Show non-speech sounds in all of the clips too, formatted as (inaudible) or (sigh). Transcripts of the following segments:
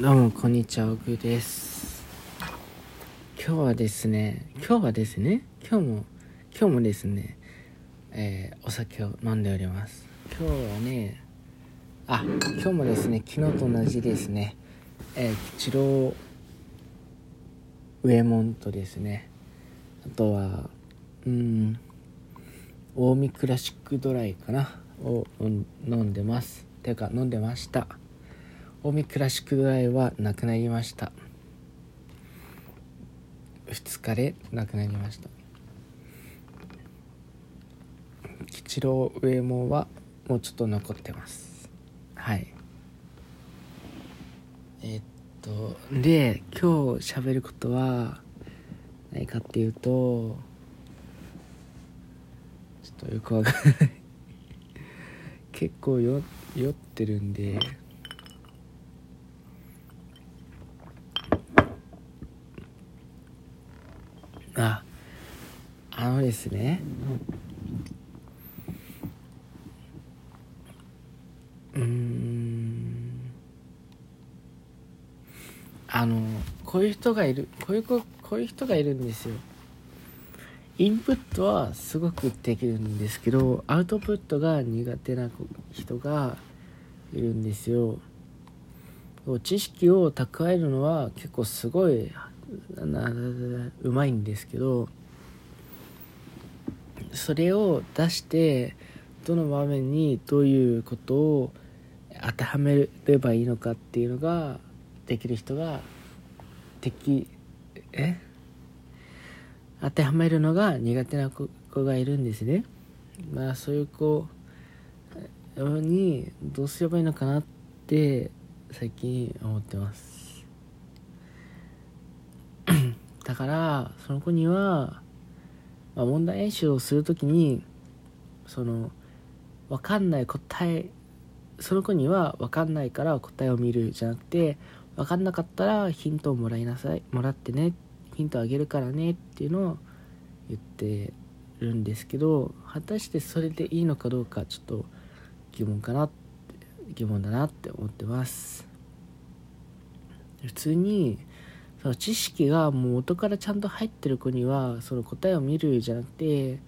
どうもこんにちは、おぐです。今日はですね、今日はですね、今日も、今日もですね、えーお酒を飲んでおります。今日はね、あ、今日もですね、昨日と同じですね、えー、吉郎上門とですね、あとは、うん、近江クラシックドライかな、を飲んでます。てか、飲んでました。近江クラシックドライはなくなりました。2日でなくなりました。吉郎上門はもうちょっと残ってます。はい。えっとで今日喋ることは何かっていうとちょっとよくわかんない。結構よ酔ってるんでああのですね。うん。あのこういう人がいるこういうこういう人がいるんですよ。インプットはすごくできるんですけどアウトプットが苦手な人がいるんですよ。知識を蓄えるのは結構すごいうまいんですけどそれを出してどの場面にどういうことを当てはめればいいのかっていうのができる人ができえ？当てはめるのが苦手な子がいるんですね。まあそういう子にどうすればいいのかなって最近思ってます。だからその子には、まあ、問題演習をするときにその分かんない答えその子には分かんないから答えを見るじゃなくて分かんなかったらヒントをもらいなさいもらってねヒントあげるからねっていうのを言ってるんですけど果たしてそれでいいのかどうかちょっと疑問かなって疑問だなって思ってます。普通にその知識がもう元からちゃんと入ってる子にはその答えを見るじゃなくて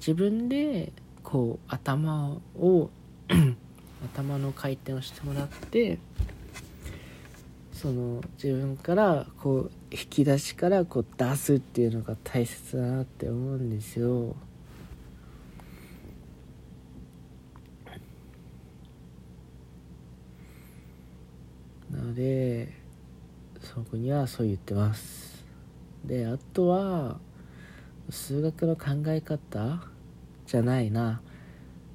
自分でこう頭を (clears throat) 頭の回転をしてもらってその自分からこう引き出しからこう出すっていうのが大切だなって思うんですよ。なのでその子にはそう言ってます。であとは数学の考え方じゃないな。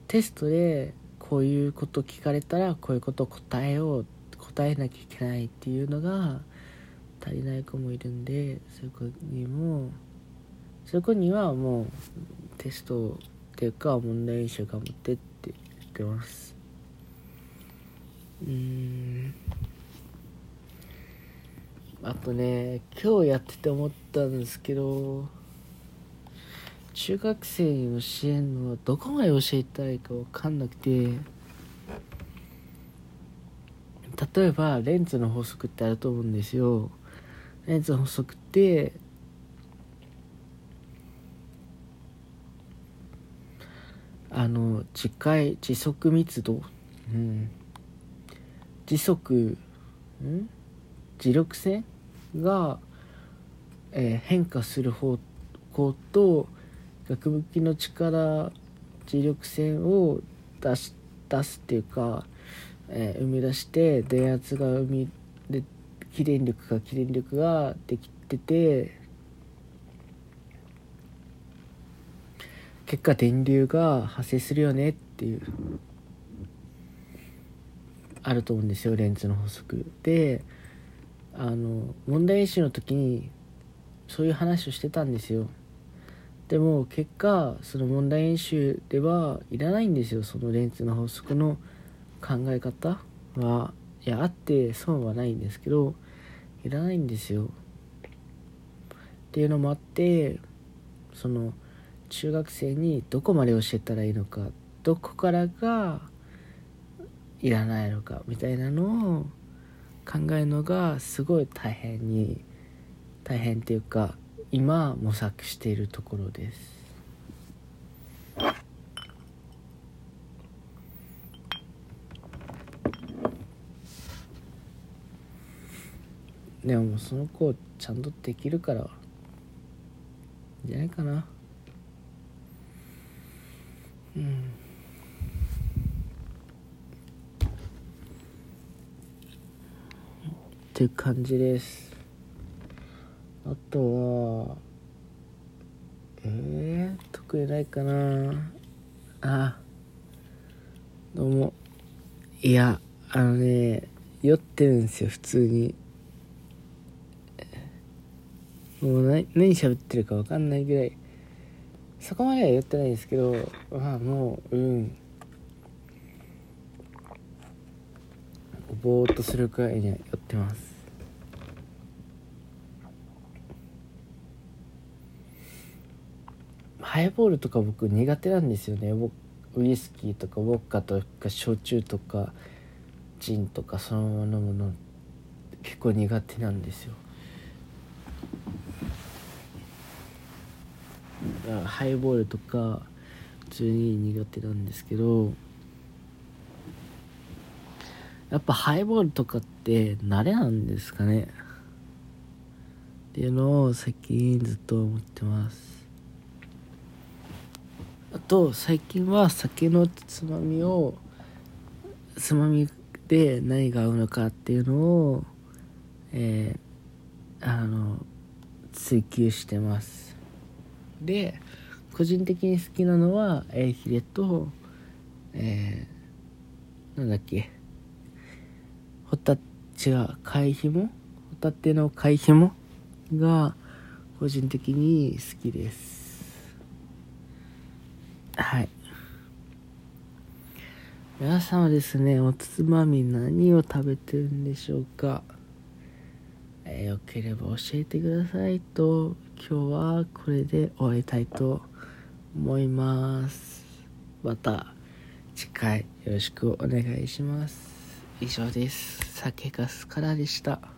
テストでこういうこと聞かれたらこういうこと答えよう答えなきゃいけないっていうのが足りない子もいるんでそういう子にもそういう子にはもうテストっていうか問題演習頑張ってって言ってます。うーん。あとね今日やってて思ったんですけど中学生に教えるのはどこまで教えたいか分かんなくて例えばレンズの法則ってあると思うんですよ。レンズの法則ってあの磁界磁速密度、うん、時速ん磁力線が、えー変化する方向と逆向きの力磁力線を出し出すっていうか、えー生み出して電圧が生みで起電力か起電力ができてて結果電流が発生するよねっていうあると思うんですよレンズの法則で。あの問題演習の時にそういう話をしてたんですよ。でも結果その問題演習ではいらないんですよ。そのレンズの法則の考え方はいやあって損はないんですけどいらないんですよ。っていうのもあってその中学生にどこまで教えたらいいのかどこからがいらないのかみたいなのを考えるのがすごい大変に大変っていうか今模索しているところです。でもその子ちゃんとできるからじゃないかな。っていう感じです。あとはえー、特にないかな。あどうも。いやあのね酔ってるんですよ普通に。もう何何喋ってるか分かんないぐらい。そこまでは言ってないんですけどまあもううん。ぼーっとするくらいには酔ってます。ハイボールとか僕苦手なんですよね。ウイスキーとかウォッカとか焼酎とかジンとかそのまま飲むの結構苦手なんですよ。ハイボールとか普通に苦手なんですけどやっぱハイボールとかって慣れなんですかね。っていうのを最近ずっと思ってます。あと最近は酒のつまみをつまみで何が合うのかっていうのをえー、あの追求してます。で個人的に好きなのはエイヒレとえー、なんだっけ？ホタ違う貝ひもホタテの貝ひもが個人的に好きです。はい。皆さんはですねおつまみ何を食べてるんでしょうか？えー、よければ教えてくださいと今日はこれで終わりたいと思います。また次回よろしくお願いします。以上です。酒かすからでした。